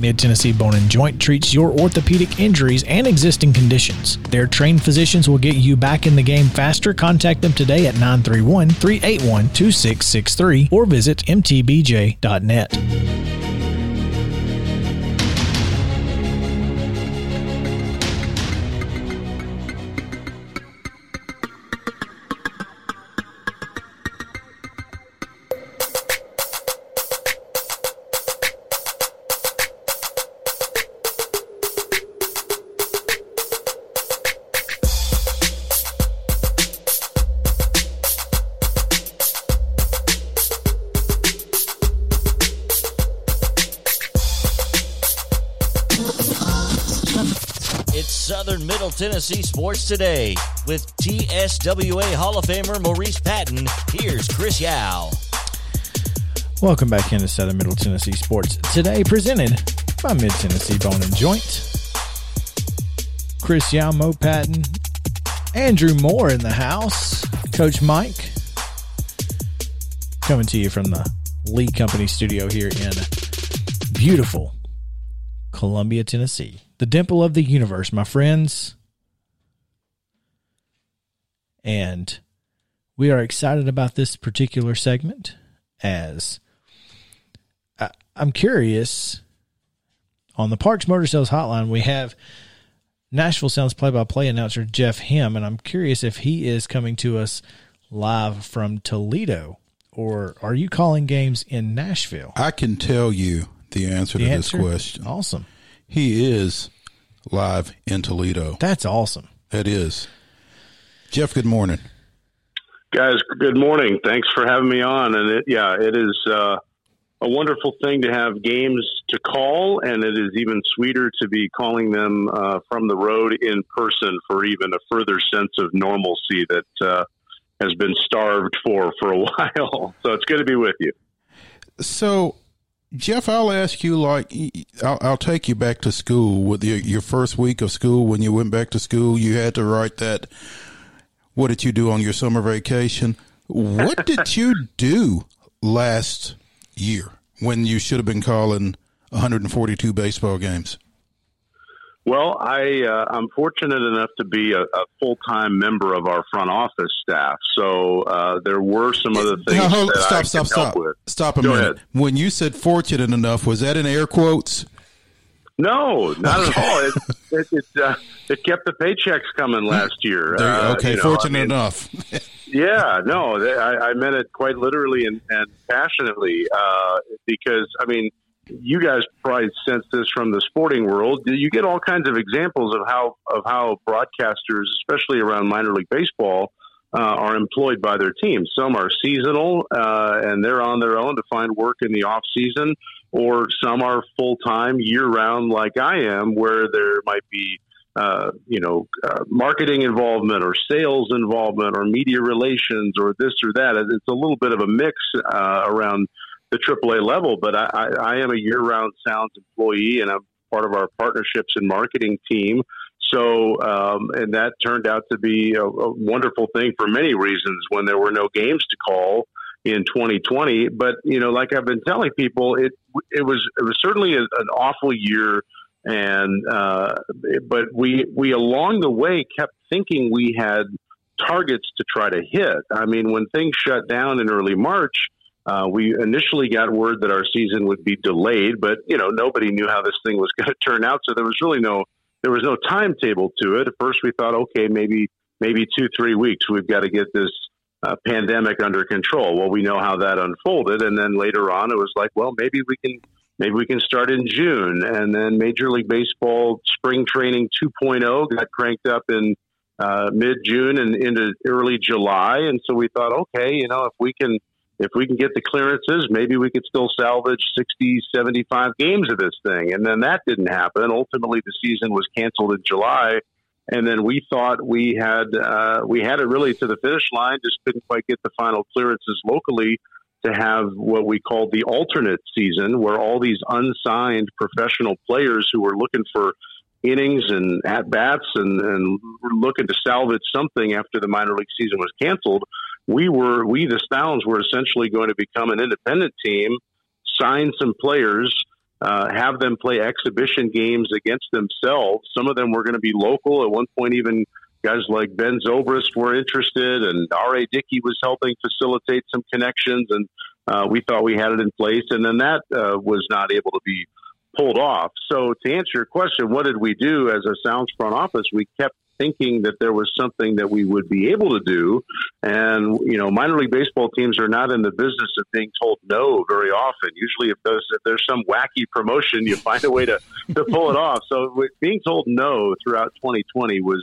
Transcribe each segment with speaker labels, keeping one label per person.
Speaker 1: Mid Tennessee Bone and Joint treats your orthopedic injuries and existing conditions. Their trained physicians will get you back in the game faster. Contact them today at 931 381 2663 or visit mtbj.net.
Speaker 2: Sports Today with TSWA Hall of Famer Maurice Patton. Here's Chris Yao.
Speaker 1: Welcome back into Southern Middle Tennessee Sports Today, presented by Mid Tennessee Bone and Joint. Chris Yao, Mo Patton, Andrew Moore in the house, Coach Mike, coming to you from the Lee Company studio here in beautiful Columbia, Tennessee, the dimple of the universe, my friends. And we are excited about this particular segment as I, I'm curious on the Parks Motor Sales Hotline, we have Nashville Sounds play by play announcer Jeff Hem, and I'm curious if he is coming to us live from Toledo or are you calling games in Nashville?
Speaker 3: I can tell you the answer
Speaker 1: The
Speaker 3: to
Speaker 1: answer?
Speaker 3: this question.
Speaker 1: Awesome.
Speaker 3: He is live in Toledo.
Speaker 1: That's awesome.
Speaker 3: That is. Jeff, good morning.
Speaker 4: Guys, good morning. Thanks for having me on. And it, yeah, it is uh, a wonderful thing to have games to call, and it is even sweeter to be calling them uh, from the road in person for even a further sense of normalcy that uh, has been starved for for a while. So it's good to be with you.
Speaker 3: So, Jeff, I'll ask you like, I'll, I'll take you back to school with your, your first week of school. When you went back to school, you had to write that. What did you do on your summer vacation? What did you do last year when you should have been calling 142 baseball games?
Speaker 4: Well, I uh, I'm fortunate enough to be a, a full time member of our front office staff, so uh, there were some other things
Speaker 3: Now, hold-
Speaker 4: that
Speaker 3: stop, stop, stop. Stop a
Speaker 4: Go
Speaker 3: minute.
Speaker 4: ahead.
Speaker 3: When you said fortunate enough, was that in air quotes?
Speaker 4: No, not at all. It it, it, uh, it kept the paychecks coming last year. Uh,
Speaker 3: okay,
Speaker 4: you know,
Speaker 3: fortunate
Speaker 4: I mean,
Speaker 3: enough.
Speaker 4: Yeah, no, I, I meant it quite literally and, and passionately uh, because I mean, you guys probably sense this from the sporting world. You get all kinds of examples of how of how broadcasters, especially around minor league baseball, uh, are employed by their teams. Some are seasonal uh, and they're on their own to find work in the off season, or some are full time, year round, like I am, where there might be uh, you know, uh, marketing involvement or sales involvement or media relations or this or that. It's a little bit of a mix uh, around the AAA level, but I, I, I am a year-round Sounds employee and I'm part of our partnerships and marketing team. So, um, and that turned out to be a, a wonderful thing for many reasons when there were no games to call in 2020. But you know, like I've been telling people, it it was it was certainly a, an awful year and uh, but we we along the way kept thinking we had targets to try to hit. I mean, when things shut down in early March, uh, we initially got word that our season would be delayed, but you know nobody knew how this thing was going to turn out, so there was really no there was no timetable to it. At first, we thought, okay, maybe maybe two three weeks. We've got to get this. Uh, pandemic under control. Well, we know how that unfolded, and then later on, it was like, well, maybe we can maybe we can start in June. And then Major League Baseball spring training 2.0 got cranked up in uh, mid June and into early July. And so we thought, okay, you know, if we can. If we can get the clearances, maybe we could still salvage 60, 75 games of this thing. And then that didn't happen. Ultimately, the season was canceled in July. And then we thought we had uh, we had it really to the finish line, just couldn't quite get the final clearances locally to have what we called the alternate season, where all these unsigned professional players who were looking for innings and at bats and, and looking to salvage something after the minor league season was canceled, we were we the Stallions were essentially going to become an independent team, sign some players, uh, have them play exhibition games against themselves. Some of them were going to be local. At one point, even guys like Ben Zobrist were interested, and R.A. Dickey was helping facilitate some connections, and uh, we thought we had it in place. And then that uh, was not able to be pulled off. So to answer your question, what did we do as a Sounds front office? We kept thinking that there was something that we would be able to do. And, you know, minor league baseball teams are not in the business of being told no very often. Usually, if there's, if there's some wacky promotion, you find a way to, to pull it off. So being told no throughout 2020 was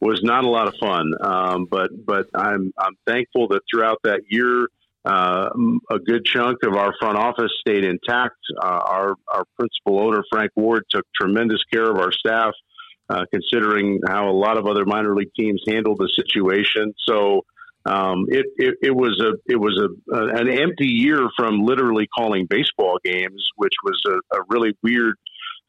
Speaker 4: was not a lot of fun. Um, but but I'm I'm thankful that throughout that year, uh, a good chunk of our front office stayed intact. Uh, our our principal owner Frank Ward took tremendous care of our staff, uh, considering how a lot of other minor league teams handled the situation. So. Um, it, it, it, was a it was a, an empty year from literally calling baseball games, which was a, a really weird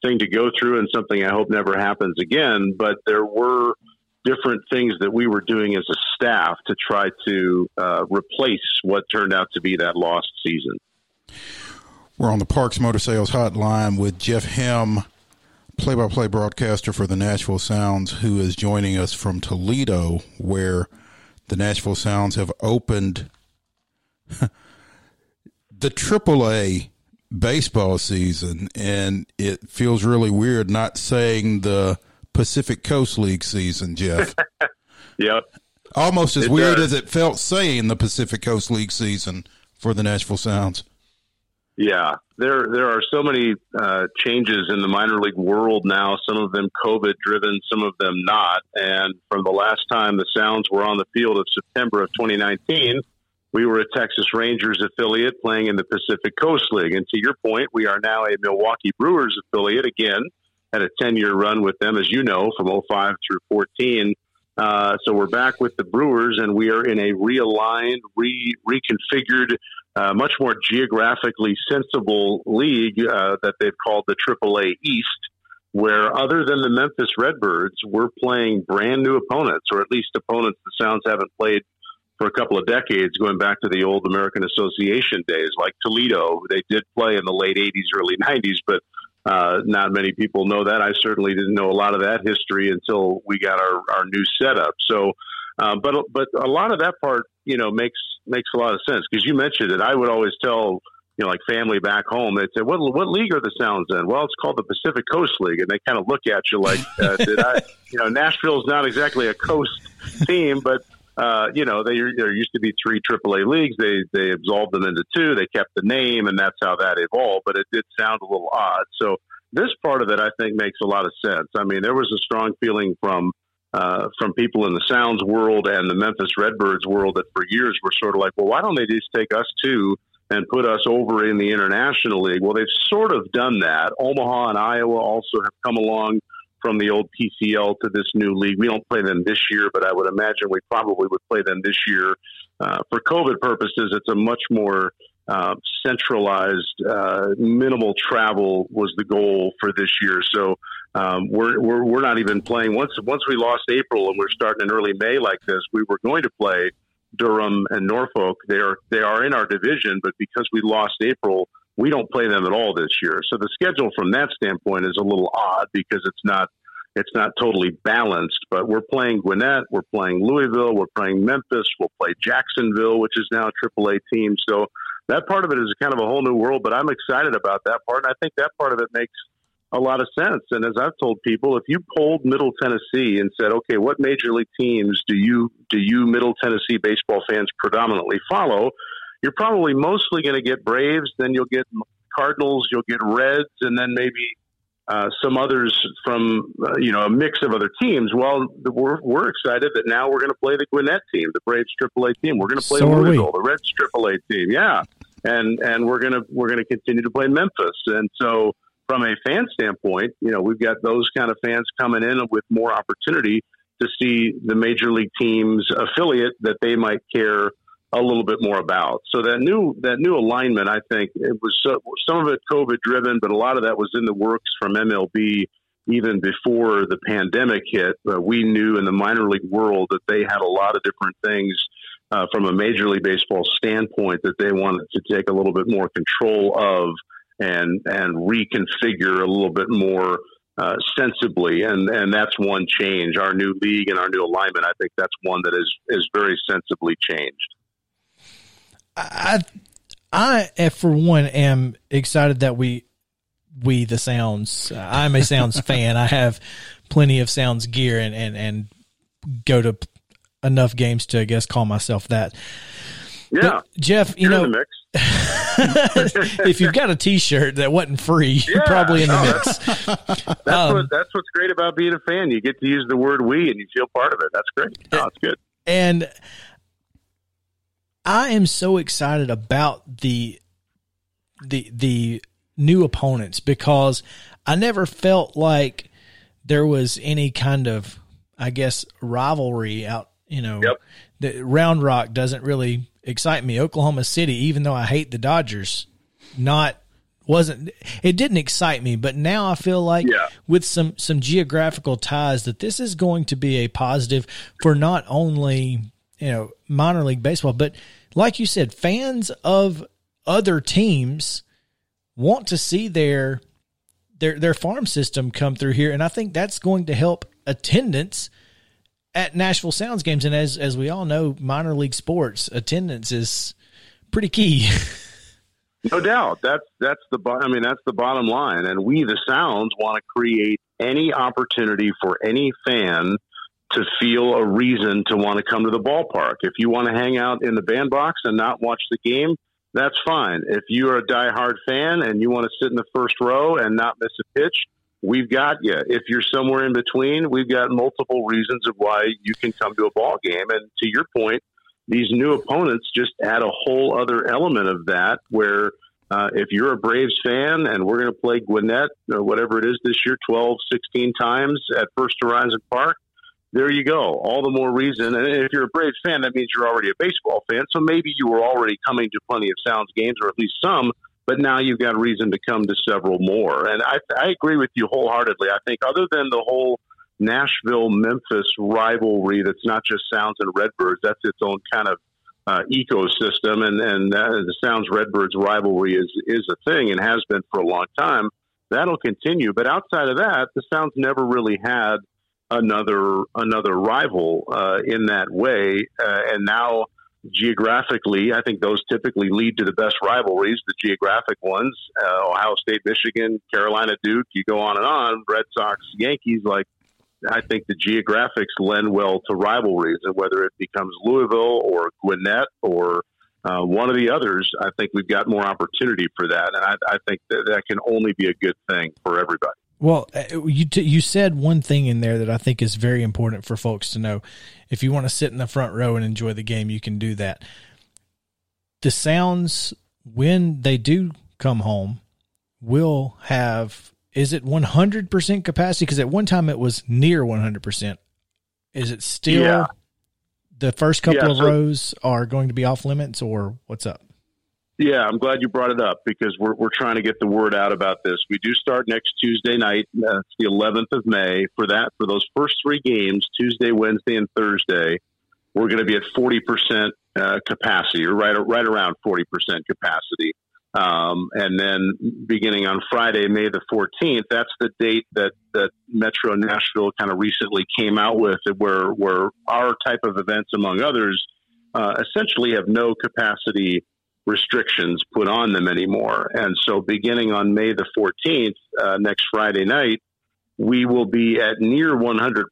Speaker 4: thing to go through and something I hope never happens again. But there were different things that we were doing as a staff to try to uh, replace what turned out to be that lost season.
Speaker 3: We're on the Parks Motor Sales Hotline with Jeff Hem, play by play broadcaster for the Nashville Sounds, who is joining us from Toledo, where the Nashville Sounds have opened the AAA baseball season. And it feels really weird not saying the Pacific Coast League season, Jeff.
Speaker 4: yep.
Speaker 3: Almost as it weird does. as it felt saying the Pacific Coast League season for the Nashville Sounds.
Speaker 4: Yeah, there there are so many uh, changes in the minor league world now. Some of them COVID driven, some of them not. And from the last time the Sounds were on the field of September of 2019, we were a Texas Rangers affiliate playing in the Pacific Coast League. And to your point, we are now a Milwaukee Brewers affiliate again had a 10 year run with them, as you know, from 05 through 14. Uh, so we're back with the Brewers, and we are in a realigned, re- reconfigured, uh, much more geographically sensible league uh, that they've called the AAA East, where other than the Memphis Redbirds, we're playing brand new opponents, or at least opponents the Sounds haven't played for a couple of decades, going back to the old American Association days, like Toledo. They did play in the late 80s, early 90s, but uh, not many people know that. I certainly didn't know a lot of that history until we got our, our new setup. So, uh, but but a lot of that part, you know, makes makes a lot of sense because you mentioned it. I would always tell you know, like family back home, they'd say, "What what league are the Sounds in?" Well, it's called the Pacific Coast League, and they kind of look at you like, uh, "Did I?" You know, Nashville's not exactly a coast team, but uh, you know, they, there used to be three AAA leagues. They they absolved them into two. They kept the name, and that's how that evolved. But it did sound a little odd. So this part of it, I think, makes a lot of sense. I mean, there was a strong feeling from uh, from people in the Sounds world and the Memphis Redbirds world that for years were sort of like, well, why don't they just take us too and put us over in the International League? Well, they've sort of done that. Omaha and Iowa also have come along from the old PCL to this new league. We don't play them this year, but I would imagine we probably would play them this year. Uh, for COVID purposes, it's a much more uh, centralized, uh, minimal travel was the goal for this year. So um, we're, we're we're not even playing once once we lost April and we're starting in early May like this. We were going to play Durham and Norfolk. They are they are in our division, but because we lost April, we don't play them at all this year. So the schedule from that standpoint is a little odd because it's not it's not totally balanced. But we're playing Gwinnett, we're playing Louisville, we're playing Memphis, we'll play Jacksonville, which is now a AAA team. So that part of it is kind of a whole new world. But I'm excited about that part, and I think that part of it makes a lot of sense. And as I've told people, if you polled Middle Tennessee and said, "Okay, what major league teams do you do you Middle Tennessee baseball fans predominantly follow?" You're probably mostly going to get Braves, then you'll get Cardinals, you'll get Reds, and then maybe uh, some others from uh, you know a mix of other teams. Well, we're we're excited that now we're going to play the Gwinnett team, the Braves AAA team. We're going to play so Louisville, the Reds AAA team. Yeah, and and we're gonna we're gonna continue to play Memphis, and so. From a fan standpoint, you know, we've got those kind of fans coming in with more opportunity to see the major league team's affiliate that they might care a little bit more about. So that new that new alignment, I think, it was so, some of it COVID driven, but a lot of that was in the works from MLB even before the pandemic hit. Uh, we knew in the minor league world that they had a lot of different things. Uh, from a Major League Baseball standpoint, that they wanted to take a little bit more control of and and reconfigure a little bit more uh, sensibly, and and that's one change. Our new league and our new alignment, I think that's one that is is very sensibly changed.
Speaker 1: I, I, for one, am excited that we, we the Sounds. Uh, I'm a Sounds fan. I have plenty of Sounds gear and and and go to enough games to I guess call myself that.
Speaker 4: Yeah,
Speaker 1: but Jeff, you
Speaker 4: You're
Speaker 1: know, if you've got a T-shirt that wasn't free, yeah, you're probably in the mix.
Speaker 4: That's, um, what, that's what's great about being a fan. You get to use the word "we" and you feel part of it. That's great. No, that's good.
Speaker 1: And I am so excited about the the the new opponents because I never felt like there was any kind of I guess rivalry out. You know,
Speaker 4: yep.
Speaker 1: the Round Rock doesn't really excite me. Oklahoma City, even though I hate the Dodgers, not wasn't it didn't excite me but now i feel like
Speaker 4: yeah.
Speaker 1: with some some geographical ties that this is going to be a positive for not only you know minor league baseball. But like you said fans of other teams want to see their their their farm system come through here. And i think that's going to help attendance at Nashville Sounds games, and as as we all know, minor league sports attendance is pretty key.
Speaker 4: no doubt, that's that's the I mean that's the bottom line, and we the Sounds want to create any opportunity for any fan to feel a reason to want to come to the ballpark. If you want to hang out in the bandbox and not watch the game, that's fine. If you're a diehard fan and you want to sit in the first row and not miss a pitch, we've got you. If you're somewhere in between, we've got multiple reasons of why you can come to a ball game. And to your point, these new opponents just add a whole other element of that where uh, if you're a Braves fan and we're going to play Gwinnett or whatever it is this year, 12, 16 times at First Horizon Park, there you go. All the more reason. And if you're a Braves fan, that means you're already a baseball fan. So maybe you were already coming to plenty of Sounds games, or at least some but now you've got reason to come to several more. And I, I agree with you wholeheartedly. I think other than the whole Nashville Memphis rivalry, that's not just Sounds and Redbirds, that's its own kind of uh, ecosystem. And, and the Sounds Redbirds rivalry is, is a thing and has been for a long time. That'll continue. But outside of that, the Sounds never really had another another rival uh, in that way. Uh, and now geographically, I think those typically lead to the best rivalries, the geographic ones. Uh, Ohio State, Michigan, Carolina, Duke, you go on and on. Red Sox, Yankees, like I think the geographics lend well to rivalries, and whether it becomes Louisville or Gwinnett or uh, one of the others, I think we've got more opportunity for that, and I, I think that that can only be a good thing for everybody.
Speaker 1: Well, uh, you t- you said one thing in there that I think is very important for folks to know. If you want to sit in the front row and enjoy the game, you can do that. The sounds when they do come home will have is it 100% capacity because at one time it was near 100%. Is it still yeah. the first couple yeah, so, of rows are going to be off limits or what's up?
Speaker 4: Yeah, I'm glad you brought it up because we're, we're trying to get the word out about this. We do start next Tuesday night. Uh, it's the 11th of May. For that, for those first three games, Tuesday, Wednesday, and Thursday, we're going to be at 40% uh, capacity, or right, right around 40% capacity. Um, and then beginning on Friday, May the 14th, that's the date that, that Metro Nashville kind of recently came out with, where, where our type of events, among others, uh, essentially have no capacity restrictions put on them anymore. And so, beginning on May the 14th, uh, next Friday night, we will be at near 100%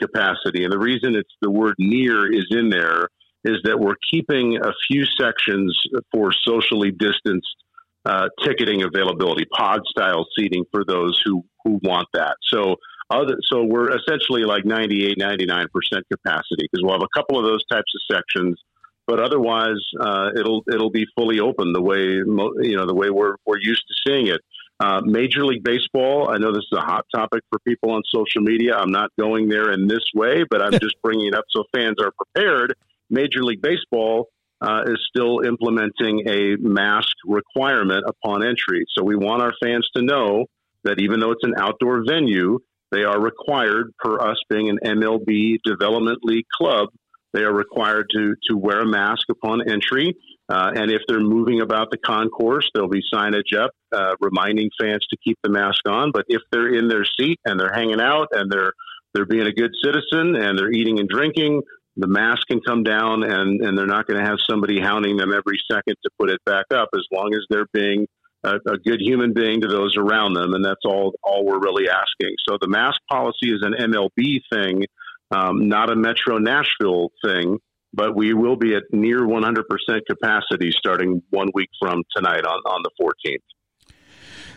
Speaker 4: capacity. And the reason it's the word near is in there is that we're keeping a few sections for socially distanced uh, ticketing availability, pod style seating for those who, who want that. So, other, so we're essentially like 98, 99% capacity because we'll have a couple of those types of sections but otherwise, uh, it'll it'll be fully open the way you know the way we're we're used to seeing it. Uh, Major League Baseball. I know this is a hot topic for people on social media. I'm not going there in this way, but I'm just bringing it up so fans are prepared. Major League Baseball uh, is still implementing a mask requirement upon entry. So we want our fans to know that even though it's an outdoor venue, they are required, per us being an MLB Development League club, they are required to to wear a mask upon entry. Uh, and if they're moving about the concourse, there'll be signage up uh, reminding fans to keep the mask on. But if they're in their seat and they're hanging out and they're they're being a good citizen and they're eating and drinking, the mask can come down and, and they're not going to have somebody hounding them every second to put it back up as long as they're being a, a, good human being to those around them. And that's all, all we're really asking. So the mask policy is an MLB thing, um, not a Metro Nashville thing, but we will be at near 100% capacity starting one week from tonight on, on the 14th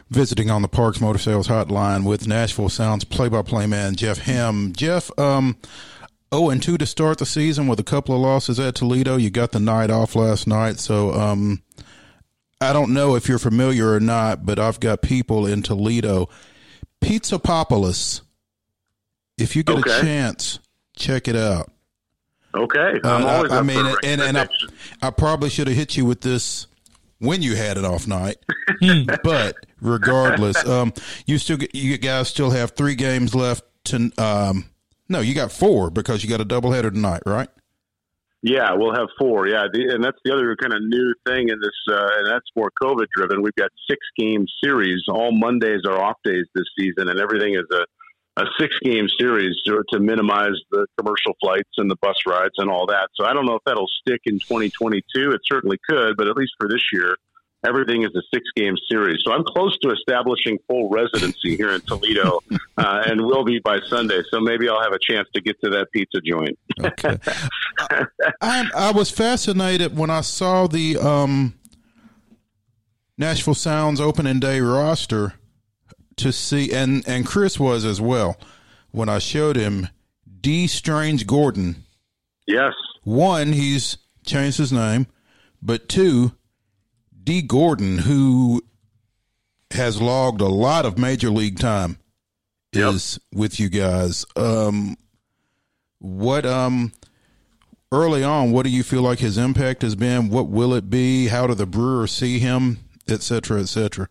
Speaker 3: visiting on the Parks Motor Sales Hotline with Nashville Sounds play-by-play man Jeff Hem. Jeff, um, oh and two to start the season with a couple of losses at Toledo. You got the night off last night, so um, I don't know if you're familiar or not, but I've got people in Toledo. Pizza Papalis. If you get okay. a chance, check it out.
Speaker 4: Okay,
Speaker 3: uh, I, I mean, and, and I, I probably should have hit you with this when you had it off night. But regardless, um, you still get, you guys still have three games left to. Um, no, you got four because you got a doubleheader tonight, right?
Speaker 4: Yeah, we'll have four. Yeah, the, and that's the other kind of new thing in this, uh, and that's more COVID driven. We've got six game series. All Mondays are off days this season, and everything is a a six game series to, to, minimize the commercial flights and the bus rides and all that. So I don't know if that'll stick in 2022. It certainly could, but at least for this year, everything is a six game series. So I'm close to establishing full residency here in Toledo uh, and will be by Sunday. So maybe I'll have a chance to get to that pizza joint.
Speaker 3: okay. I, I, was fascinated when I saw the um, Nashville Sounds opening day roster to see, and and Chris was as well when I showed him Dee Strange Gordon.
Speaker 4: Yes.
Speaker 3: One, he's changed his name, but two, Dee Gordon, who has logged a lot of major league time, yep. is with you guys. Um, what um early on, what do you feel like his impact has been? What will it be? How do the Brewers see him, et cetera, et cetera?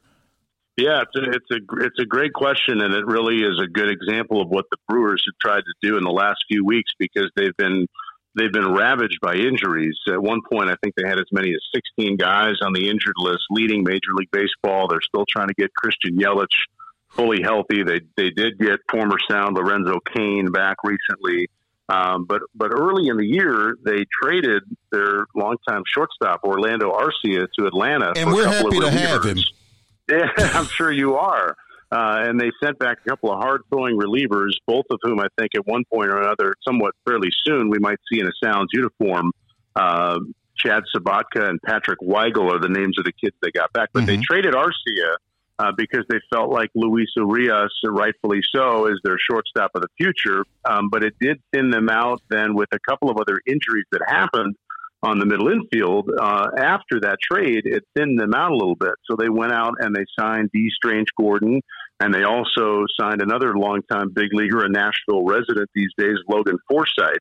Speaker 4: Yeah, it's a, it's a it's a great question, and it really is a good example of what the Brewers have tried to do in the last few weeks because they've been they've been ravaged by injuries. At one point, I think they had as many as 16 guys on the injured list leading Major League Baseball. They're still trying to get Christian Yelich fully healthy. They they did get former Sound Lorenzo Cain back recently. Um, but but early in the year, they traded their longtime shortstop Orlando Arcia to Atlanta,
Speaker 3: and we're happy to have him.
Speaker 4: Yeah, I'm sure you are. Uh, and they sent back a couple of hard throwing relievers, both of whom I think at one point or another, somewhat fairly soon, we might see in a Sounds uniform. Uh, Chad Sobotka and Patrick Weigel are the names of the kids they got back. But mm-hmm. they traded Arcia uh, because they felt like Luis Urias, rightfully so, is their shortstop of the future. Um, but it did thin them out then with a couple of other injuries that happened on the middle infield. Uh, after that trade, it thinned them out a little bit. So they went out and they signed Dee Strange Gordon, and they also signed another longtime big leaguer, a Nashville resident these days, Logan Forsythe.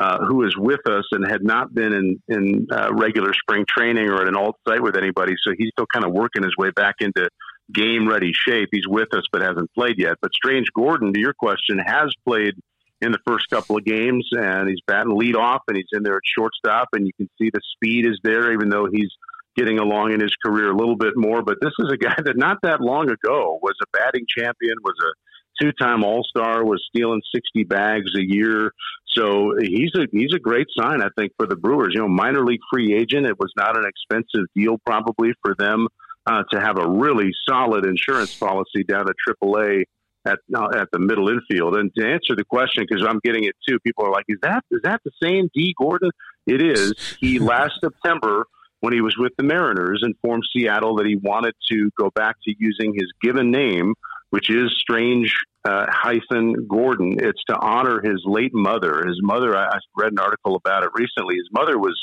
Speaker 4: Uh, who is with us and had not been in in uh, regular spring training or at an alt site with anybody, so he's still kind of working his way back into game ready shape. He's with us but hasn't played yet. But Strange Gordon, to your question, has played in the first couple of games, and he's batting lead off, and he's in there at shortstop, and you can see the speed is there, even though he's getting along in his career a little bit more. But this is a guy that not that long ago was a batting champion, was a two-time All-Star, was stealing sixty bags a year. So he's a he's a great sign, I think, for the Brewers. You know, minor league free agent. It was not an expensive deal, probably for them uh, to have a really solid insurance policy down at AAA at at the middle infield. And to answer the question, because I'm getting it too, people are like, "Is that is that the same Dee Gordon?" It is. He last September when he was with the Mariners informed Seattle that he wanted to go back to using his given name, which is Strange uh, hyphen Gordon. It's to honor his late mother. His mother, I, I read an article about it recently. His mother was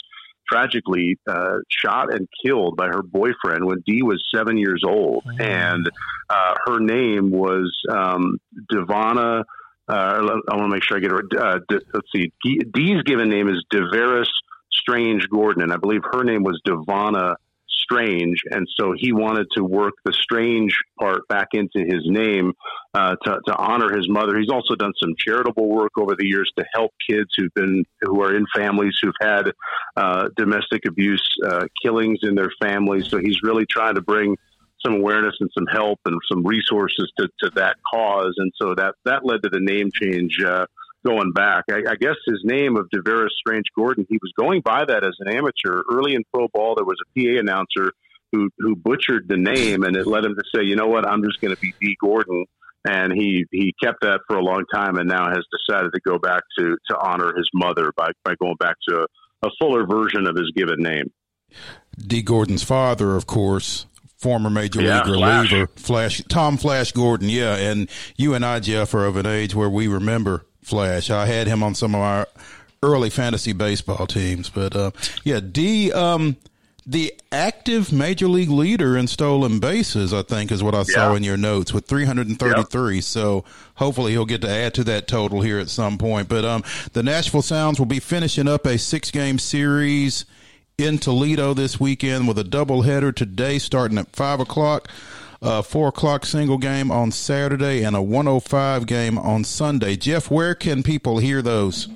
Speaker 4: tragically uh, shot and killed by her boyfriend when Dee was seven years old, mm. and uh, her name was um, Devana. Uh, I want to make sure I get it. Uh, let's see. Dee's given name is Devaris Strange Gordon, and I believe her name was Devonna Strange, and so he wanted to work the Strange part back into his name uh, to, to honor his mother. He's also done some charitable work over the years to help kids who've been who are in families who've had uh, domestic abuse uh, killings in their families. So he's really trying to bring some awareness and some help and some resources to, to that cause. And so that that led to the name change. Uh, going back. I, I, guess his name of DeVaris Strange Gordon, he was going by that as an amateur. Early in pro ball, there was a PA announcer who, who butchered the name, and it led him to say, you know what, I'm just going to be Dee Gordon. And he, he kept that for a long time and now has decided to go back to, to honor his mother by, by going back to a, a fuller version of his given name.
Speaker 3: Dee Gordon's father, of course, former major yeah, league reliever, Flash. Flash. Tom Flash Gordon. Yeah. And you and I, Jeff, are of an age where we remember Flash. I had him on some of our early fantasy baseball teams, but uh, yeah, D. Um, the active major league leader in stolen bases, I think, is what I saw yeah. in your notes with 333. Yep. So hopefully he'll get to add to that total here at some point. But um, the Nashville Sounds will be finishing up a six game series in Toledo this weekend with a doubleheader today starting at 5 o'clock a four o'clock single game on Saturday and a 105 game on Sunday. Jeff, where can people hear those?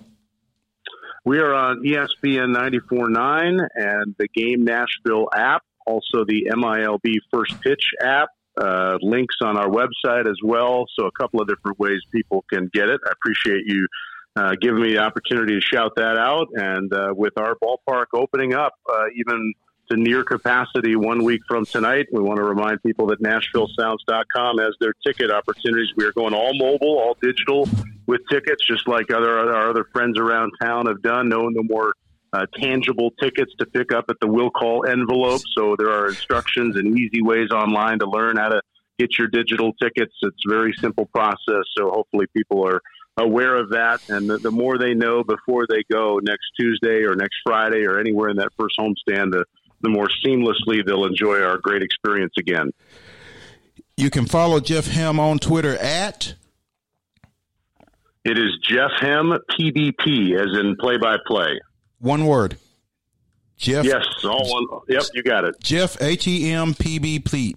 Speaker 4: We are on ESPN 94.9 and the Game Nashville app, also the MILB First Pitch app. Uh, links on our website as well. So, a couple of different ways people can get it. I appreciate you uh, giving me the opportunity to shout that out. And uh, with our ballpark opening up, uh, even to near capacity one week from tonight. We want to remind people that NashvilleSounds.com has their ticket opportunities. We are going all mobile, all digital with tickets, just like other our other friends around town have done. No, no more uh, tangible tickets to pick up at the will call envelope. So there are instructions and easy ways online to learn how to get your digital tickets. It's a very simple process. So hopefully people are aware of that. And the, the more they know before they go next Tuesday or next Friday or anywhere in that first homestand, the the more seamlessly they'll enjoy our great experience again.
Speaker 3: You can follow Jeff Hem on Twitter at.
Speaker 4: It is Jeff Hem PBP, as in play by play.
Speaker 3: One word. Jeff.
Speaker 4: Yes, all one. Yep, you got it.
Speaker 3: Jeff H E M P B P.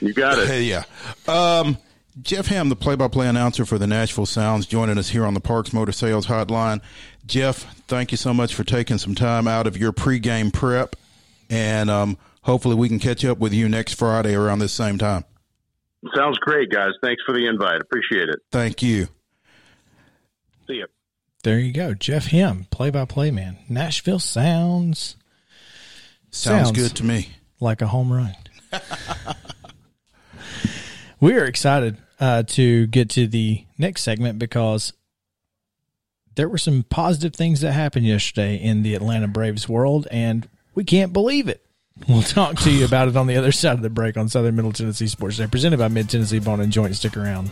Speaker 4: You got it.
Speaker 3: Hey, yeah. Um, Jeff Hem, the play-by-play announcer for the Nashville Sounds, joining us here on the Parks Motor Sales Hotline. Jeff, thank you so much for taking some time out of your pregame prep and um, hopefully we can catch up with you next Friday around this same time.
Speaker 4: Sounds great, guys. Thanks for the invite. Appreciate it.
Speaker 3: Thank you.
Speaker 4: See you.
Speaker 1: There you go, Jeff Hem, play-by-play man. Nashville sounds
Speaker 3: sounds, sounds good to me,
Speaker 1: like a home run. we are excited uh, to get to the next segment because there were some positive things that happened yesterday in the Atlanta Braves world, and we can't believe it. We'll talk to you about it on the other side of the break on Southern Middle Tennessee Sports Day, presented by Mid Tennessee Bone and Joint. Stick around.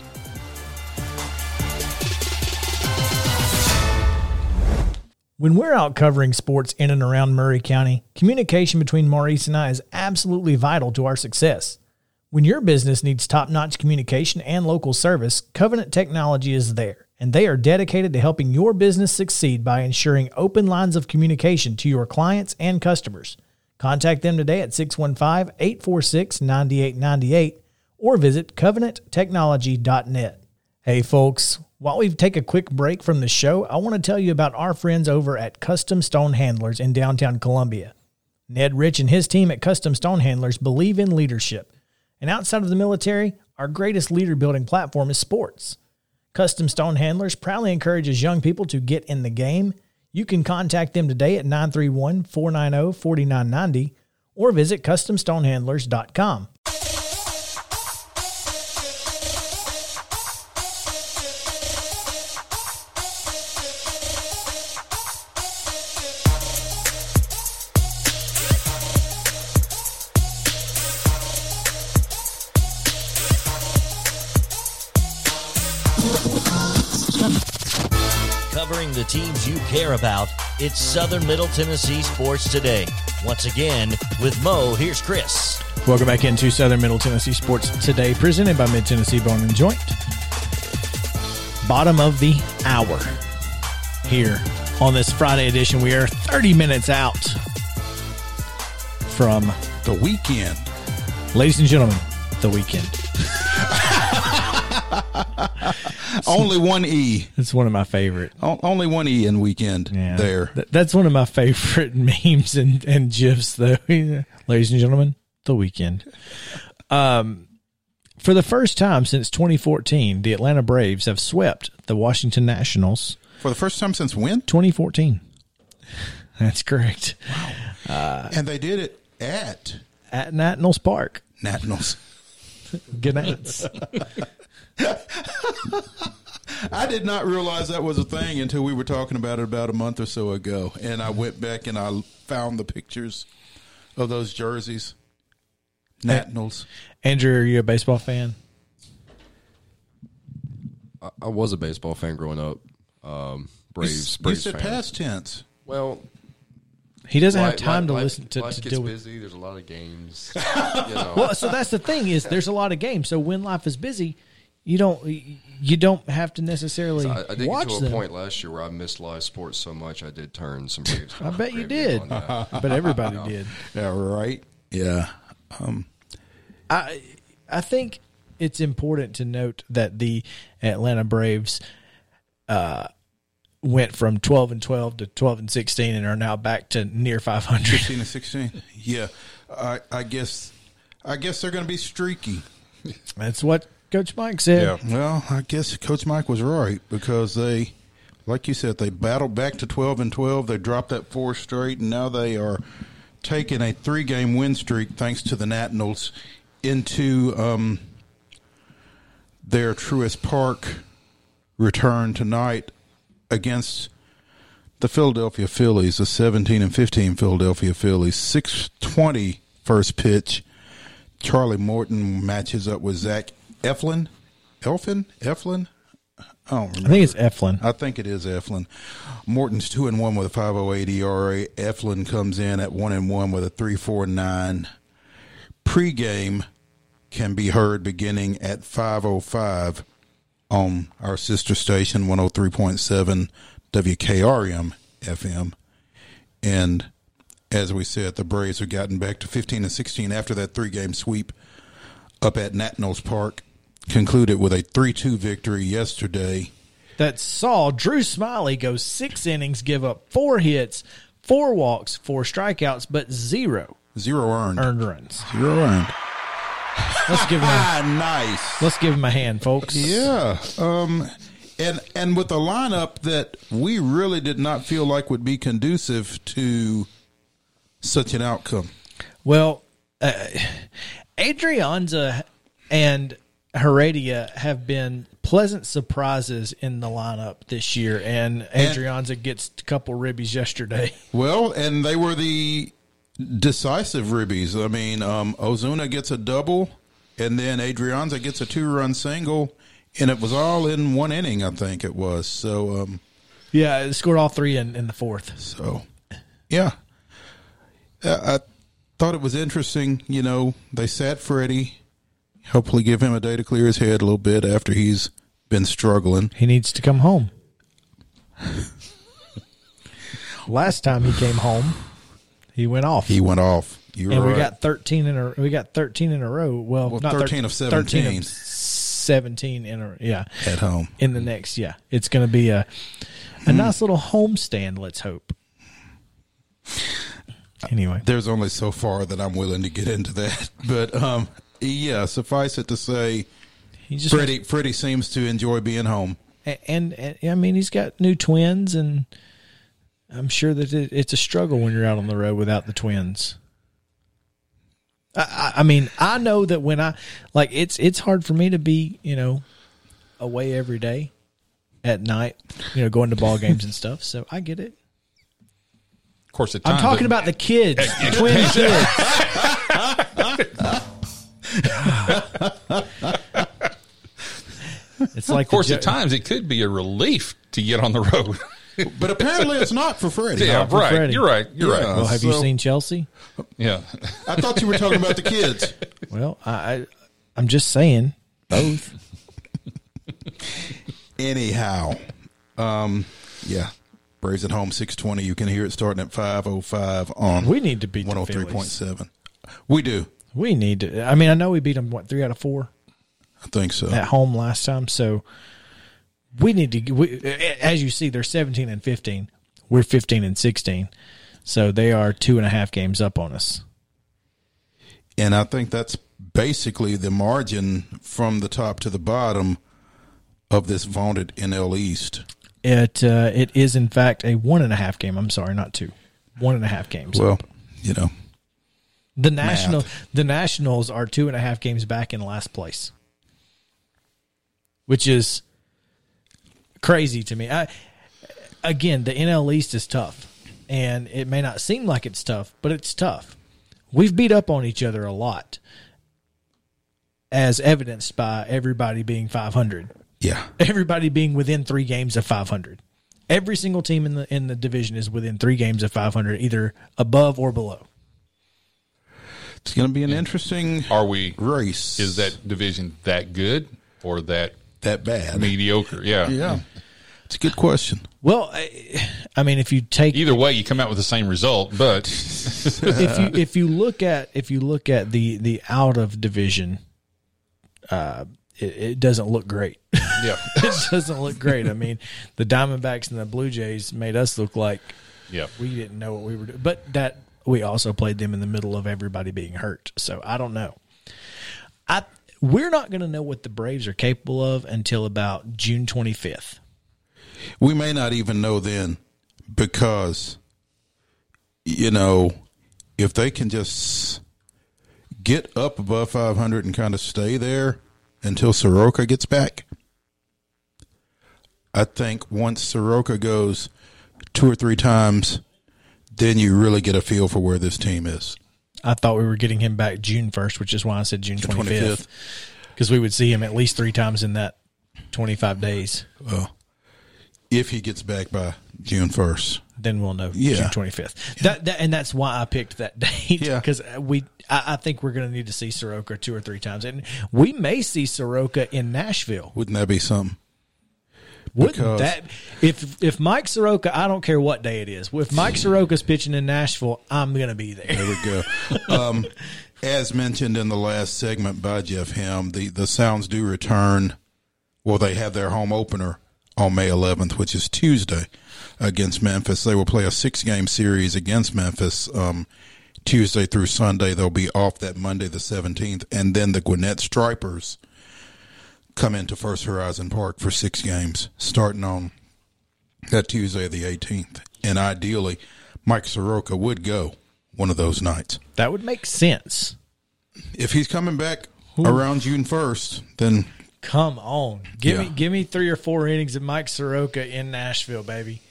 Speaker 1: When we're out covering sports in and around Maury County, communication between Maurice and I is absolutely vital to our success. When your business needs top notch communication and local service, Covenant Technology is there, and they are dedicated to helping your business succeed by ensuring open lines of communication to your clients and customers. Contact them today at 615 846 9898 or visit covenanttechnology.net. Hey, folks, while we take a quick break from the show, I want to tell you about our friends over at Custom Stone Handlers in downtown Columbia. Ned Rich and his team at Custom Stone Handlers believe in leadership and outside of the military, our greatest leader building platform is sports. Custom Stone Handlers proudly encourages young people to get in the game. You can contact them today at 931 490 4990 or visit CustomStonehandlers.com.
Speaker 2: care about. It's Southern Middle Tennessee Sports Today. Once again, with Mo, here's Chris.
Speaker 1: Welcome back into Southern Middle Tennessee Sports Today, presented by Mid Tennessee Bone and Joint. Bottom of the hour here on this Friday edition. We are 30 minutes out from,
Speaker 3: The weekend.
Speaker 1: ladies and gentlemen, the weekend.
Speaker 3: Only one E.
Speaker 1: It's one of my favorite.
Speaker 3: O- Only one E in weekend
Speaker 1: Yeah,
Speaker 3: there.
Speaker 1: Th- that's one of my favorite memes and, and gifs, though. Ladies and gentlemen, the weekend. Um, for the first time since 2014, the Atlanta Braves have swept the Washington Nationals.
Speaker 3: For the first time since when?
Speaker 1: 2014. That's correct. Wow.
Speaker 3: And they did it at
Speaker 1: At Nationals Park.
Speaker 3: Nationals.
Speaker 1: Good nights.
Speaker 3: I did not realize that was a thing until we were talking about it about a month or so ago. And I went back and I found the pictures of those jerseys. Nationals.
Speaker 1: Andrew, are you a baseball fan?
Speaker 5: I, I was a baseball fan growing up. Um, Braves,
Speaker 3: You
Speaker 5: Braves
Speaker 3: said
Speaker 5: fan.
Speaker 3: past tense.
Speaker 5: Well,
Speaker 1: He doesn't have
Speaker 5: life-
Speaker 1: time to
Speaker 5: life-
Speaker 1: listen to,
Speaker 5: life
Speaker 1: to
Speaker 5: gets
Speaker 1: deal with.
Speaker 5: busy. There's a lot of games. you know.
Speaker 1: Well, so that's the thing is there's a lot of games. So when life is busy, you don't you don't have to necessarily
Speaker 5: I, I did
Speaker 1: watch
Speaker 5: get to a
Speaker 1: them.
Speaker 5: point last year where I missed live sports so much I did turn some Braves.
Speaker 1: I bet you did,
Speaker 5: game on that.
Speaker 1: but everybody did.
Speaker 3: Yeah, right. Yeah. Um,
Speaker 1: I I think it's important to note that the Atlanta Braves uh, went from 12 and 12 to 12 and 16 and are now back to near 500.
Speaker 3: 15 and 16. Yeah. I, I guess I guess they're going to be streaky.
Speaker 1: That's what Coach Mike said.
Speaker 3: Well, I guess Coach Mike was right because they, like you said, they battled back to 12 and 12. They dropped that four straight, and now they are taking a three game win streak thanks to the Nationals into um, their Truist Park return tonight against the Philadelphia Phillies, the 17 and 15 Philadelphia Phillies. 620 first pitch. Charlie Morton matches up with Zach Eflin. Elfin? Eflin? I don't remember.
Speaker 1: I think it's Eflin.
Speaker 3: I think it is Eflin. Morton's two and one with a five oh eight ERA. Eflin comes in at one and one with a three four nine. Pre-game can be heard beginning at five oh five on our sister station one oh three point seven WKRM FM. And as we said, the Braves have gotten back to fifteen and sixteen after that three game sweep up at Nationals Park. Concluded with a three two victory yesterday.
Speaker 1: that saw Drew Smyly go six innings, give up four hits, four walks, four strikeouts, but zero
Speaker 3: Zero earned.
Speaker 1: earned runs.
Speaker 3: Zero earned.
Speaker 1: Let's give him a,
Speaker 3: Ah, nice.
Speaker 1: let's give him a hand, folks.
Speaker 3: Yeah. Um, and and with a lineup that we really did not feel like would be conducive to such an outcome.
Speaker 1: Well, uh, Adrianza and Heredia have been pleasant surprises in the lineup this year, and Adrianza gets a couple ribbies yesterday.
Speaker 3: Well, and they were the decisive ribbies. I mean, um, Ozuna gets a double, and then Adrianza gets a two-run single, and it was all in one inning. I think it was. So, um,
Speaker 1: Yeah, scored all three in, in the fourth.
Speaker 3: So, yeah, I I thought it was interesting. You know, they sat Freddie, hopefully give him a day to clear his head a little bit after he's been struggling.
Speaker 1: He needs to come home. Last time he came home, he went off.
Speaker 3: He went off. You're
Speaker 1: and
Speaker 3: right.
Speaker 1: we got thirteen in a we got thirteen in a row. Well,
Speaker 3: Well,
Speaker 1: not
Speaker 3: 13 of 17.
Speaker 1: 13 of seventeen in a yeah
Speaker 3: at home.
Speaker 1: in the next yeah. It's going to be a a nice little homestand. Let's hope. Anyway,
Speaker 3: There's only so far that I'm willing to get into that, but um, yeah, suffice it to say,
Speaker 1: he just
Speaker 3: Freddie Freddie seems to enjoy being home.
Speaker 1: and, and, I mean he's got new twins, and I'm sure that it, it's a struggle when you're out on the road without the twins. I, I, I mean, I know that when I like it's it's hard for me to be you know away every day at night, you know, going to ball games and stuff. So I get it.
Speaker 6: Of course, at
Speaker 1: I'm talking
Speaker 6: it-
Speaker 1: about the kids, the twin kids. it's like
Speaker 6: Of course,
Speaker 1: the
Speaker 6: at times it could be a relief to get on the road.
Speaker 3: But apparently, it's not for Freddie.
Speaker 6: yeah,
Speaker 1: for
Speaker 6: right.
Speaker 1: Freddie.
Speaker 6: You're right. You're
Speaker 3: Yeah.
Speaker 6: right.
Speaker 1: Well, have you seen Chelsea?
Speaker 6: Yeah.
Speaker 3: I thought you were talking about the kids.
Speaker 1: Well, I, I I'm just saying both.
Speaker 3: Anyhow, um, yeah, Braves at home six twenty. You can hear it starting at five oh five on
Speaker 1: We need to beat the
Speaker 3: one hundred three point
Speaker 1: Phillies.
Speaker 3: seven. We do.
Speaker 1: We need to. I mean, I know we beat them what three out of four
Speaker 3: I think so.
Speaker 1: at home last time, so we need to. We, as you see, they're seventeen and fifteen. We're fifteen and sixteen, so they are two and a half games up on us.
Speaker 3: And I think that's basically the margin from the top to the bottom of this vaunted NL East.
Speaker 1: It uh, it is in fact a one and a half game. I'm sorry, not two. One and a half games.
Speaker 3: Well, you know,
Speaker 1: the national the Nationals are two and a half games back in last place, which is crazy to me. I again, the NL East is tough, and it may not seem like it's tough, but it's tough. We've beat up on each other a lot, as evidenced by everybody being 500
Speaker 3: yeah.
Speaker 1: everybody being within three games of 500. Every single team in the in the division is within three games of 500, either above or below.
Speaker 3: It's going to be an interesting
Speaker 6: Are we?
Speaker 3: race.
Speaker 6: Is that division that good or that
Speaker 3: that bad?
Speaker 6: mediocre? Yeah.
Speaker 3: yeah. It's a good question.
Speaker 1: Well, I, I mean, if you take
Speaker 6: Either way, you come out with the same result, but
Speaker 1: if you if you look at if you look at the the out of division, uh, it, it doesn't look great.
Speaker 6: yeah,
Speaker 1: it doesn't look great. I mean, the Diamondbacks and the Blue Jays made us look like
Speaker 6: yeah.
Speaker 1: we didn't know what we were doing. But that we also played them in the middle of everybody being hurt. So I don't know. I we're not going to know what the Braves are capable of until about June 25th.
Speaker 3: We may not even know then because, you know, if they can just get up above 500 and kind of stay there until Soroka gets back, I think once Soroka goes two or three times, then you really get a feel for where this team is.
Speaker 1: I thought we were getting him back June 1st, which is why I said June 25th.
Speaker 3: 25th.
Speaker 1: Because we would see him at least three times in that 25 days.
Speaker 3: Well, if he gets back by June 1st.
Speaker 1: Then we'll know
Speaker 3: Yeah.
Speaker 1: June 25th. That, that and that's why I picked that date.
Speaker 3: Yeah.
Speaker 1: because we I, I think we're going to need to see Soroka two or three times, and we may see Soroka in Nashville.
Speaker 3: Wouldn't that be something?
Speaker 1: Wouldn't
Speaker 3: Because-
Speaker 1: that if if Mike Soroka? I don't care what day it is. If Mike Soroka's pitching in Nashville, I'm going to be there.
Speaker 3: There we go. Um, as mentioned in the last segment by Jeff Hem, the, the Sounds do return. Well, they have their home opener on May 11th, which is Tuesday, against Memphis. They will play a six game series against Memphis um, Tuesday through Sunday. They'll be off that Monday, the 17th. And then the Gwinnett Stripers come into First Horizon Park for six games, starting on that Tuesday, the 18th. And ideally, Mike Soroka would go one of those nights.
Speaker 1: That would make sense.
Speaker 3: If he's coming back around June 1st, then
Speaker 1: Come on, give me give me three or four innings of Mike Soroka in Nashville, baby.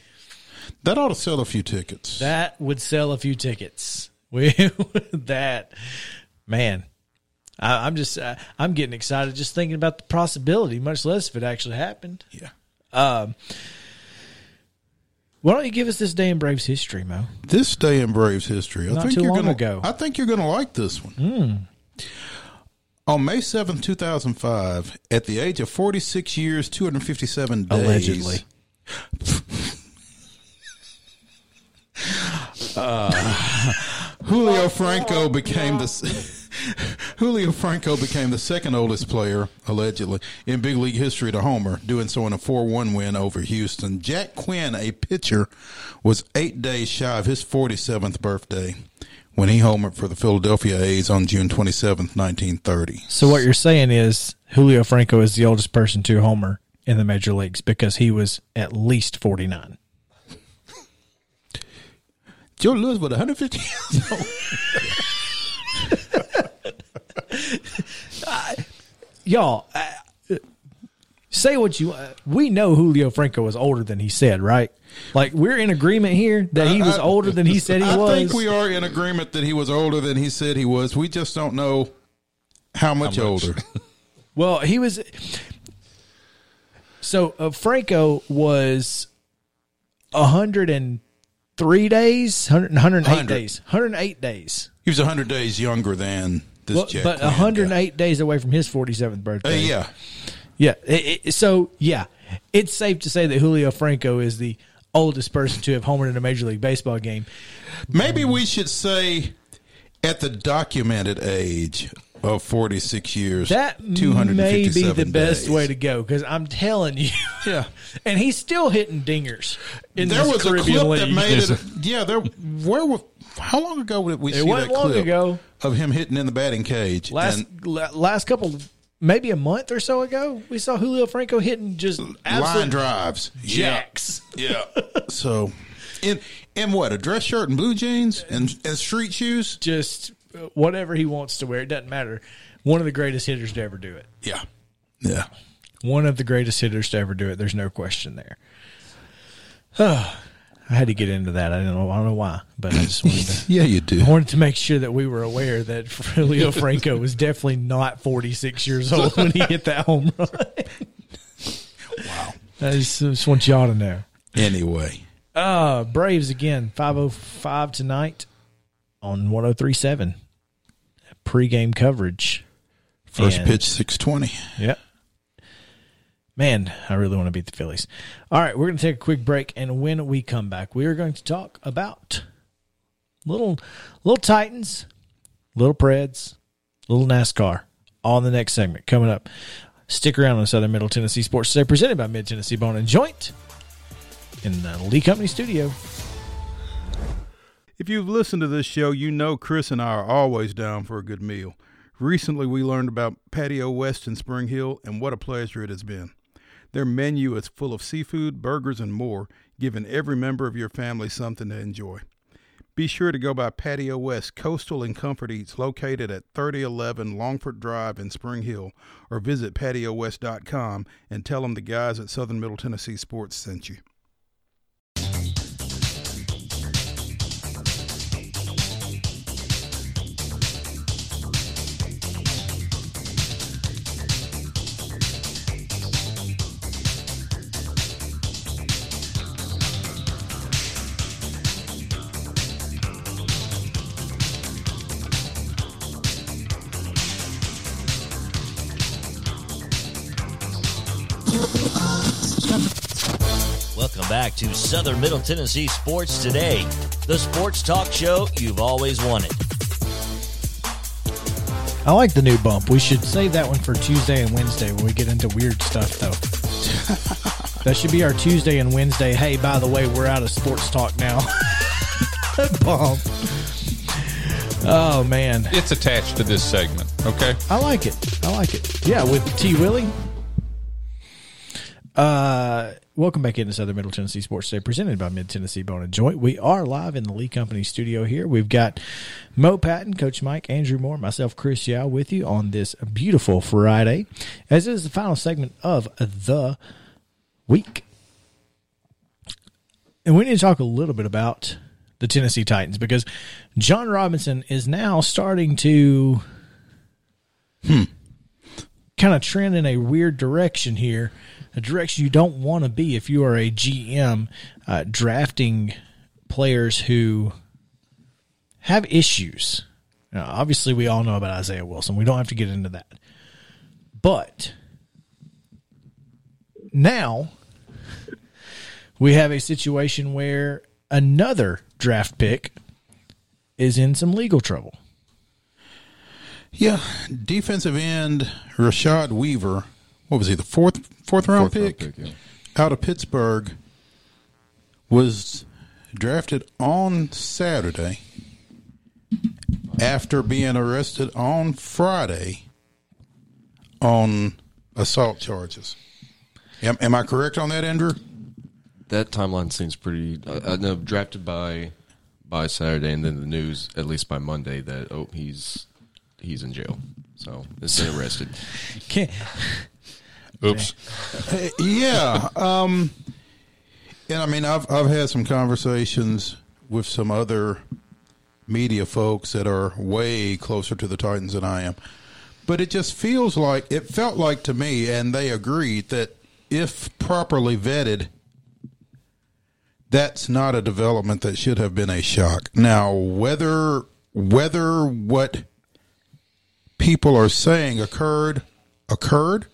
Speaker 3: that ought to sell a few tickets.
Speaker 1: That would sell a few tickets. We that man, I, I'm just uh, I'm getting excited just thinking about the possibility, much less if it actually happened.
Speaker 3: yeah.
Speaker 1: Um, why don't you give us this day in Braves history, Mo?
Speaker 3: This day in Braves history, I
Speaker 1: Not
Speaker 3: think
Speaker 1: too
Speaker 3: you're
Speaker 1: long
Speaker 3: gonna,
Speaker 1: ago.
Speaker 3: I think you're going to like this one. Hmm. On May seventh, two 2005, at the age of 46 years, 257 days.
Speaker 1: Allegedly.
Speaker 3: Uh, Julio Franco became the Julio Franco became the second oldest player allegedly in big league history to homer, doing so in a 4-1 win over Houston. Jack Quinn, a pitcher, was 8 days shy of his 47th birthday when he homered for the Philadelphia A's on June 27th, 1930.
Speaker 1: So what you're saying is Julio Franco is the oldest person to homer in the major leagues because he was at least 49.
Speaker 3: Joe Lewis was 150 years old.
Speaker 1: Y'all, uh, say what you. Uh, we know Julio Franco was older than he said, right? Like we're in agreement here that he was
Speaker 3: I-
Speaker 1: older than he said he was.
Speaker 3: I think we are in agreement that he was older than he said he was. We just don't know how much,
Speaker 6: much.
Speaker 3: older.
Speaker 1: Well, he was. So uh, Franco was hundred and three days, 100, 108
Speaker 3: 100.
Speaker 1: days, hundred eight days.
Speaker 3: He was 100 days younger than this
Speaker 1: Well, but
Speaker 3: Quinn guy.
Speaker 1: hundred eight days away from his forty seventh
Speaker 3: Uh,
Speaker 1: birthday.
Speaker 3: yeah.
Speaker 1: yeah. It- it- so yeah, it's safe to say that Julio Franco is the oldest person to have homered in a Major League Baseball game.
Speaker 3: Maybe we should say at the documented age of 46 years,
Speaker 1: That may be
Speaker 3: 257
Speaker 1: the best way to go because I'm telling you.
Speaker 3: Yeah.
Speaker 1: and he's still hitting dingers in
Speaker 3: There was a clip
Speaker 1: League.
Speaker 3: that made it. Yeah, there. Where was? How long ago did we
Speaker 1: It
Speaker 3: see
Speaker 1: wasn't
Speaker 3: that
Speaker 1: long
Speaker 3: clip
Speaker 1: ago.
Speaker 3: of him hitting in the batting cage?
Speaker 1: last
Speaker 3: and
Speaker 1: last couple, maybe a month or so ago, we saw Julio Franco hitting just
Speaker 3: line drives,
Speaker 1: jacks.
Speaker 3: Yeah. yeah. so, in in what a dress shirt and blue jeans and and street shoes.
Speaker 1: Just whatever he wants to wear, it doesn't matter. One of the greatest hitters to ever do it.
Speaker 3: Yeah. Yeah.
Speaker 1: One of the greatest hitters to ever do it. There's no question there. I had to get into that. I don't know. I don't know why, but I just wanted to.
Speaker 3: Yeah, you do.
Speaker 1: I wanted to make sure that we were aware that Julio Franco was definitely not 46 years old when he hit that home run.
Speaker 3: Wow.
Speaker 1: I just, just want y'all to know.
Speaker 3: Anyway,
Speaker 1: Uh, Braves again, 505 tonight on 1037. Pre-game coverage.
Speaker 3: first
Speaker 1: And-
Speaker 3: pitch six twenty.
Speaker 1: Yep. Man, I really want to beat the Phillies. All right, we're going to take a quick break, and when we come back, we are going to talk about little little Titans, little Preds, little NASCAR. On the next segment coming up. Stick around on Southern Middle Tennessee Sports Today, presented by Mid Tennessee Bone and Joint in the Lee Company Studio.
Speaker 3: If you've listened to this show, you know Chris and I are always down for a good meal. Recently, we learned about Patio West in Spring Hill, and what a pleasure it has been. Their menu is full of seafood, burgers, and more, giving every member of your family something to enjoy. Be sure to go by Patio West Coastal and Comfort Eats located at 3011 Longford Drive in Spring Hill or visit patiowest.com and tell them the guys at Southern Middle Tennessee Sports sent you.
Speaker 2: To Southern Middle Tennessee Sports Today, the sports talk show you've always wanted.
Speaker 1: I like the new bump. We should save that one for Tuesday and Wednesday when we get into weird stuff, though. that should be our Tuesday and Wednesday. Hey, by the way, we're out of sports talk now. bump. Oh man,
Speaker 6: It's attached to this segment. Okay.
Speaker 1: I like it. I like it. Yeah, with T Willie. Uh, welcome back into Southern Middle Tennessee Sports Day, presented by Mid Tennessee Bone and Joint. We are live in the Lee Company studio here. We've got Mo Patton, Coach Mike, Andrew Moore, myself, Chris Yao, with you on this beautiful Friday, as it is the final segment of the week. And we need to talk a little bit about the Tennessee Titans because Jon Robinson is now starting to hmm. kind of trend in a weird direction here, a direction you don't want to be if you are a GM uh, drafting players who have issues. Now, obviously, we all know about Isaiah Wilson. We don't have to get into that. But now we have a situation where another draft pick is in some legal trouble.
Speaker 3: Yeah, defensive end Rashad Weaver. What was he? The fourth fourth round
Speaker 5: Fourth round
Speaker 3: pick,
Speaker 5: pick, yeah.
Speaker 3: out of Pittsburgh was drafted on Saturday after being arrested on Friday on assault charges. Am, am I correct on that, Andrew?
Speaker 5: That timeline seems pretty. I, I know drafted by by Saturday, and then the news at least by Monday that oh he's he's in jail. So it's been arrested.
Speaker 1: Can't,
Speaker 6: Oops.
Speaker 3: Yeah. Um, and I mean, I've I've had some conversations with some other media folks that are way closer to the Titans than I am, but it just feels like it felt like to me, and they agreed that if properly vetted, that's not a development that should have been a shock. Now, whether whether what people are saying occurred occurred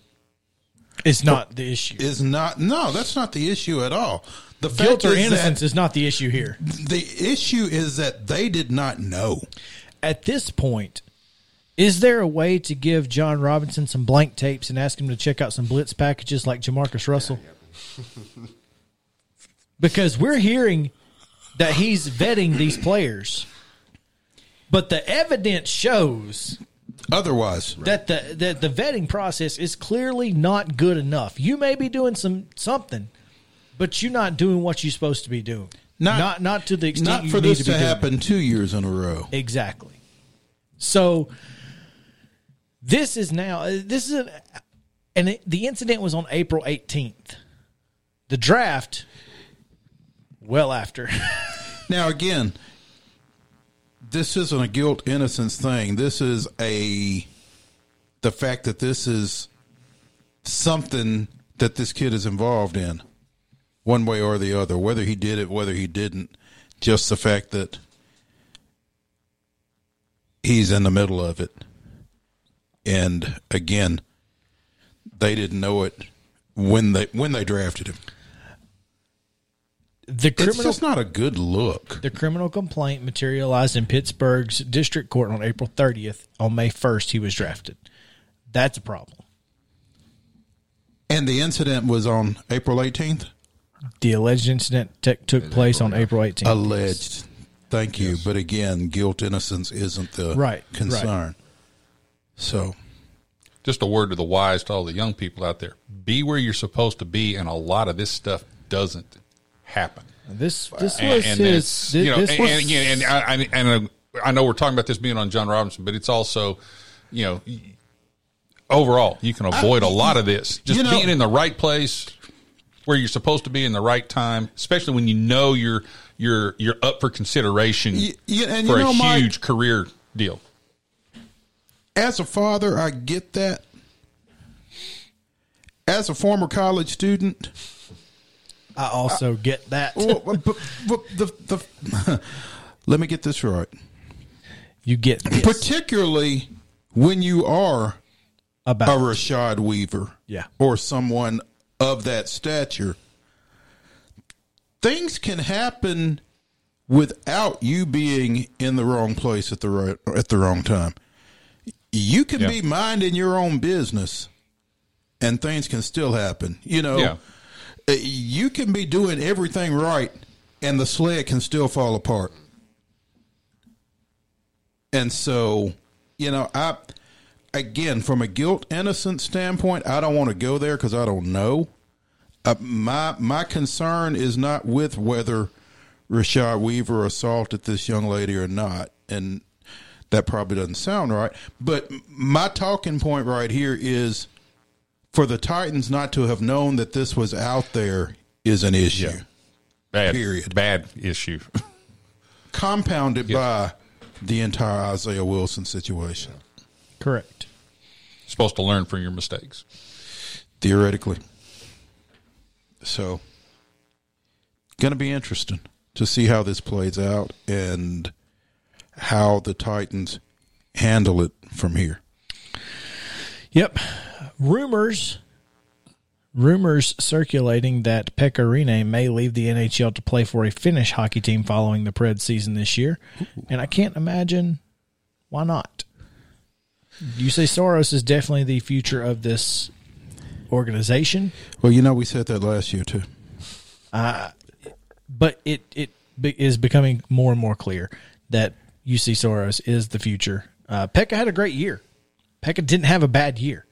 Speaker 1: it's not the issue.
Speaker 3: is not no that's not the issue at all The
Speaker 1: Guilt or
Speaker 3: is
Speaker 1: innocence is not the issue here.
Speaker 3: the issue is that they did not know.
Speaker 1: At this point, is there a way to give Jon Robinson some blank tapes and ask him to check out some blitz packages like Jamarcus Russell? because we're hearing that he's vetting these players, but the evidence shows
Speaker 3: Otherwise,
Speaker 1: that the that the vetting process is clearly not good enough. You may be doing some something, but you're not doing what you're supposed to be doing.
Speaker 3: Not-
Speaker 1: not not to the extent
Speaker 3: not
Speaker 1: you
Speaker 3: for this
Speaker 1: to,
Speaker 3: to,
Speaker 1: be doing it.
Speaker 3: happen two years in a row.
Speaker 1: Exactly. So this is now uh, this is a, and it, the incident was on April 18th. The draft well after.
Speaker 3: Now, again, this isn't a guilt innocence thing. This is a the fact that this is something that this kid is involved in, one way or the other. Whether he did it, whether he didn't, just the fact that he's in the middle of it. And again, they didn't know it when they when they drafted him.
Speaker 1: The
Speaker 3: It's
Speaker 1: criminal
Speaker 3: just not a good look.
Speaker 1: the criminal complaint materialized in Pittsburgh's district court on April 30th. On May 1st he was drafted. That's a problem.
Speaker 3: And the incident was on April 18th?
Speaker 1: The alleged incident te- took place on April 18th.
Speaker 3: Alleged. Thank you. But again, guilt innocence isn't the
Speaker 1: Right,
Speaker 3: concern. So,
Speaker 6: Just a word to the wise to all the young people out there: be where you're supposed to be, and a lot of this stuff doesn't happen.
Speaker 1: This this
Speaker 6: And,
Speaker 1: was
Speaker 6: and
Speaker 1: his. This,
Speaker 6: you know,
Speaker 1: this
Speaker 6: and,
Speaker 1: was,
Speaker 6: again, and I, I, and uh, I know we're talking about this being on Jon Robinson, but it's also, you know, overall you can avoid a lot of this just
Speaker 3: you know-
Speaker 6: being in the right place where you're supposed to be in the right time, especially when you know you're you're you're up for consideration
Speaker 3: Y- y- and
Speaker 6: for
Speaker 3: you know,
Speaker 6: a
Speaker 3: Mike-
Speaker 6: huge career deal.
Speaker 3: as a father, I get that. As a former college student,
Speaker 1: I also uh, get that.
Speaker 3: well, but, but the, the, let me get this right.
Speaker 1: you get this
Speaker 3: Particularly when you are
Speaker 1: about
Speaker 3: a Rashad Weaver,
Speaker 1: Yeah.
Speaker 3: or someone of that stature, things can happen without you being in the wrong place at the right at the wrong time. You can
Speaker 6: Yeah.
Speaker 3: be minding your own business, and things can still happen. You know,
Speaker 6: Yeah.
Speaker 3: Uh, you can be doing everything right, and the sled can still fall apart. And so, you know, I again from a guilt innocence standpoint, I don't want to go there because I don't know. Uh, my my concern is not with whether Rashad Weaver assaulted this young lady or not, and that probably doesn't sound right. But my talking point right here is for the Titans not to have known that this was out there is an issue,
Speaker 6: Bad
Speaker 3: Period.
Speaker 6: Bad issue.
Speaker 3: compounded by the entire Isaiah Wilson situation.
Speaker 1: correct.
Speaker 6: supposed to learn from your mistakes.
Speaker 3: theoretically. So, going to be interesting to see how this plays out and how the Titans handle it from here.
Speaker 1: Yep. Rumors rumors circulating that Pekka Rinne may leave the NHL to play for a Finnish hockey team following the Pred season this year. And I can't imagine why not. You say Saros is definitely the future of this organization,
Speaker 3: Well, you know, we said that last year too.
Speaker 1: but it it be- is becoming more and more clear that Juuse Saros is the future. Uh, Pekka had a great year. Pekka didn't have a bad year,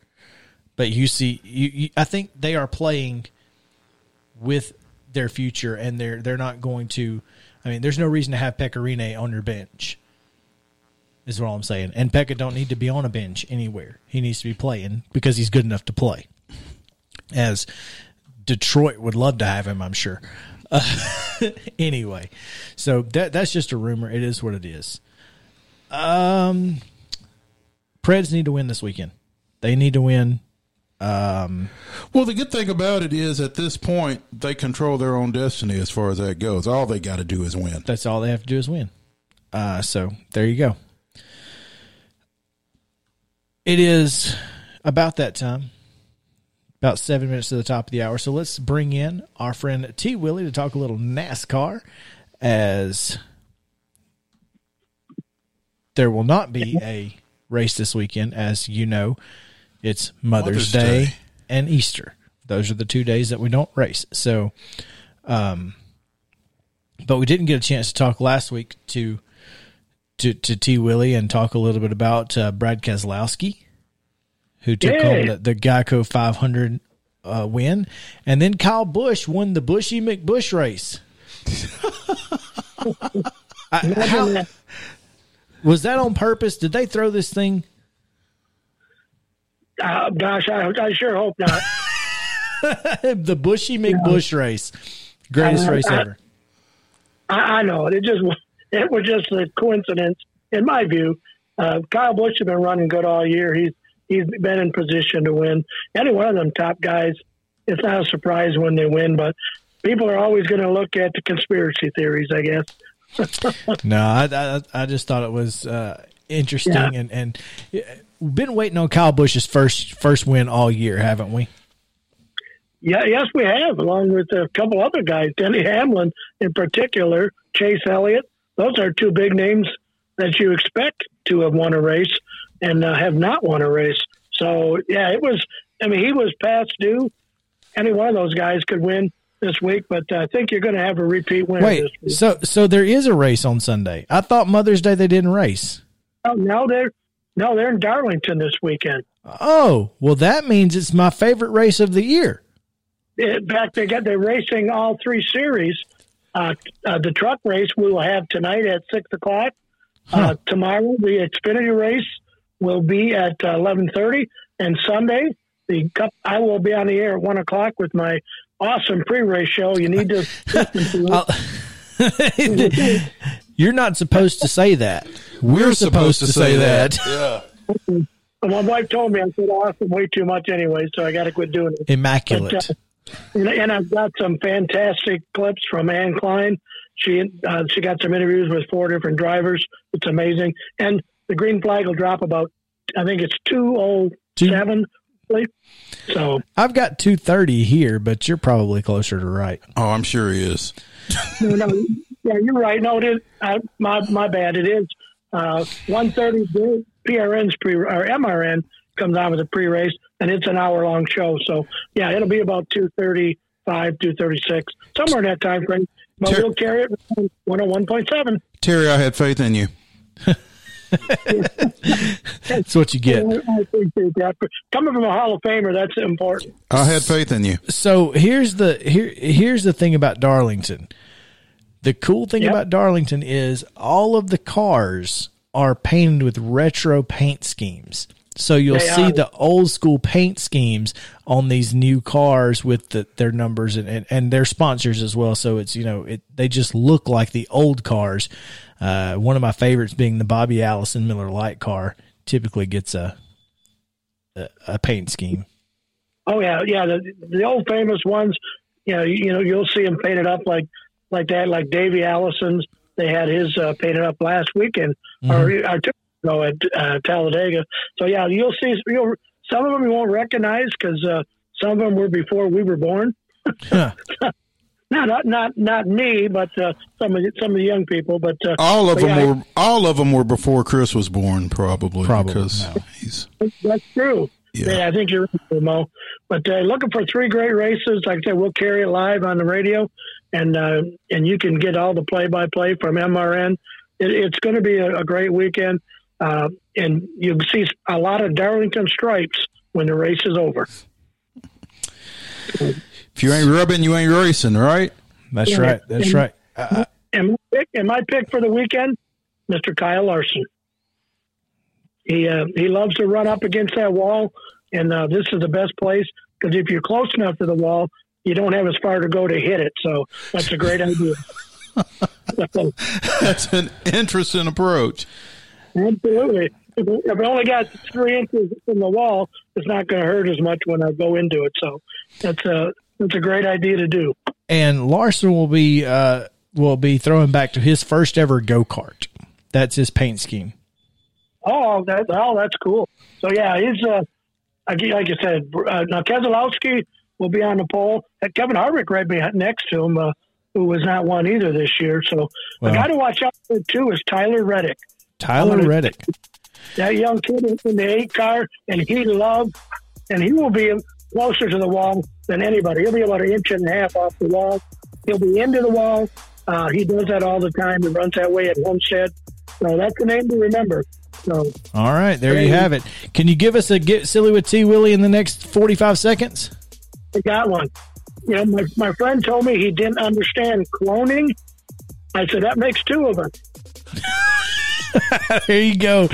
Speaker 1: but Juuse, you, you, I think they are playing with their future, and they're they're not going to. I mean, there's no reason to have Pekka Rinne on your bench. Is what I'm saying, and Pekka don't need to be on a bench anywhere. He needs to be playing because he's good enough to play. As Detroit would love to have him, I'm sure. anyway, so that that's just a rumor. It is what it is. Um, Preds need to win this weekend. They need to win.
Speaker 3: Well, the good thing about it is at this point, they control their own destiny as far as that goes. All they got to do is win.
Speaker 1: That's all they have to do is win. Uh, so there you go. It is about that time. about seven minutes to the top of the hour. So let's bring in our friend T Willie to talk a little NASCAR as there will not be a race this weekend. As you know, it's Mother's,
Speaker 3: Mother's
Speaker 1: Day,
Speaker 3: Day.
Speaker 1: and Easter. Those are the two days that we don't race. So, um, but we didn't get a chance to talk last week to to, to T Willie and talk a little bit about uh, Brad Keselowski, who took
Speaker 7: Yeah.
Speaker 1: home the, the Geico 500 uh, win, and then Kyle Busch won the Buschy McBusch race. I, how, was that on purpose? Did they throw this thing?
Speaker 7: Uh, gosh, I, I sure hope not.
Speaker 1: the Buschy McBusch race, greatest
Speaker 7: Uh,
Speaker 1: race
Speaker 7: I-
Speaker 1: ever.
Speaker 7: I, I know it just it was just a coincidence, in my view. Uh, Kyle Busch has been running good all year. He's he's been in position to win. Any one of them top guys, it's not a surprise when they win. But people are always going to look at the conspiracy theories, I guess.
Speaker 1: No, I, I I just thought it was uh, interesting
Speaker 7: Yeah.
Speaker 1: and and we've been waiting on Kyle Busch's first first win all year, haven't we?
Speaker 7: Yeah, yes, we have, along with a couple other guys, Denny Hamlin in particular, Chase Elliott. Those are two big names that you expect to have won a race and uh, have not won a race. So, yeah, it was. I mean, he was past due. Any one of those guys could win this week, but uh, I think you're going to have a repeat winner
Speaker 1: Wait,
Speaker 7: this week.
Speaker 1: so so there is a race on Sunday. I thought Mother's Day they didn't race.
Speaker 7: Oh, no, they're no, they're in Darlington this weekend.
Speaker 1: Oh, well that means it's my favorite race of the year.
Speaker 7: In fact, they got they're racing all three series. Uh, uh, the truck race we will have tonight at six o'clock. Uh, tomorrow, the Xfinity race will be at uh, eleven thirty, and Sunday, the cup. I will be on the air at one o'clock with my awesome pre-race show. You need to to.
Speaker 1: You're not supposed to say that.
Speaker 3: We're supposed to say that. Yeah.
Speaker 7: My wife told me I said awesome way too much anyway, so I got to quit doing it.
Speaker 1: Immaculate.
Speaker 7: But, uh, and, and I've got some fantastic clips from Ann Klein. She uh, she got some interviews with four different drivers. It's amazing. And the green flag will drop about, I think it's two oh seven. So
Speaker 1: I've got two thirty here, but you're probably closer to right.
Speaker 3: Oh, I'm sure he is.
Speaker 7: no, no, yeah, you're right. No, it is uh, my my bad. It is uh, one thirty. PRN's pre or MRN comes on with a pre race, and it's an hour long show. So yeah, it'll be about two thirty five, two thirty six, somewhere in that time frame. But
Speaker 3: Ter-
Speaker 7: we'll carry it one hundred one point seven.
Speaker 3: Terry, I had faith in you.
Speaker 1: That's what you get.
Speaker 7: I appreciate that. But coming from a Hall of Famer, that's important.
Speaker 3: I had faith in you.
Speaker 1: So here's the here here's the thing about Darlington. The cool thing
Speaker 7: Yep.
Speaker 1: about Darlington is all of the cars are painted with retro paint schemes. So you'll
Speaker 7: They
Speaker 1: see
Speaker 7: are.
Speaker 1: the old school paint schemes on these new cars with the, their numbers and, and, and their sponsors as well. So it's you know it they just look like the old cars. Uh, one of my favorites being the Bobby Allison Miller Lite car typically gets a a, a paint scheme.
Speaker 7: Oh yeah, yeah. The the old famous ones, you know, you, you know, you'll see them painted up like like that, like Davey Allison's. They had his uh, painted up last weekend or, or two ago at uh, Talladega. So yeah, you'll see. You'll, some of them you won't recognize because uh, some of them were before we were born.
Speaker 1: Huh.
Speaker 7: No, not not not me, but uh, some of the, some of the young people. But uh,
Speaker 3: All of
Speaker 7: but
Speaker 3: them
Speaker 7: yeah,
Speaker 3: were all of them were before Chris was born, probably.
Speaker 1: Probably,
Speaker 3: because
Speaker 1: no.
Speaker 3: he's
Speaker 7: That's true.
Speaker 3: Yeah.
Speaker 7: Yeah, I think you're right, Mo. But uh, looking for three great races. Like I said, we'll carry it live on the radio, and uh, and you can get all the play by play from MRN. It, it's going to be a, a great weekend, uh, and you'll see a lot of Darlington stripes when the race is over.
Speaker 3: if you ain't rubbing, you ain't racing, right?
Speaker 1: That's
Speaker 7: Yeah.
Speaker 1: right. That's right. Uh,
Speaker 7: And my pick, and my pick for the weekend, Mr. Kyle Larson. He uh, he loves to run up against that wall, and uh, this is the best place because if you're close enough to the wall, you don't have as far to go to hit it. So that's a great idea. So,
Speaker 3: That's an interesting approach.
Speaker 7: absolutely. If if I only got three inches from the wall, it's not going to hurt as much when I go into it. So that's a that's a great idea to do.
Speaker 1: and Larson will be uh, will be throwing back to his first ever go kart. That's his paint scheme.
Speaker 7: Oh, that's oh, that's cool. So yeah, he's uh, like like I said, uh, now Keselowski will be on the pole. And Kevin Harvick right behind next to him, uh, who was not one either this year. So
Speaker 1: Well.
Speaker 7: the guy to watch out for too is Tyler Reddick.
Speaker 1: Tyler
Speaker 7: gonna-
Speaker 1: Reddick.
Speaker 7: That young kid in the eight car, and he loves, and he will be closer to the wall than anybody. He'll be about an inch and a half off the wall. He'll be into the wall. Uh, he does that all the time. He runs that way at Homestead. So that's the name to remember. So
Speaker 1: All right, there you have it. Can you give us a get silly with T Willie in the next 45 seconds?
Speaker 7: I got one. You know, my, my friend told me he didn't understand cloning. I said, that makes two of us.
Speaker 1: there you go.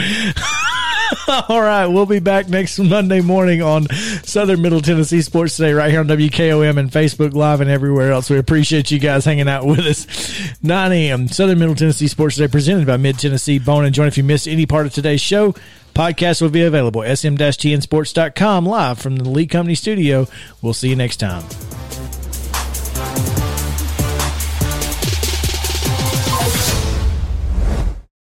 Speaker 1: All right, we'll be back next Monday morning on Southern Middle Tennessee Sports Today, right here on WKOM and Facebook Live and everywhere else. We appreciate you guys hanging out with us. 9 a.m. Southern Middle Tennessee Sports Today, presented by Mid Tennessee Bone and Joint. If you missed any part of today's show, podcast will be available sm-tnsports.com live from the Lee Company studio. We'll see you next time.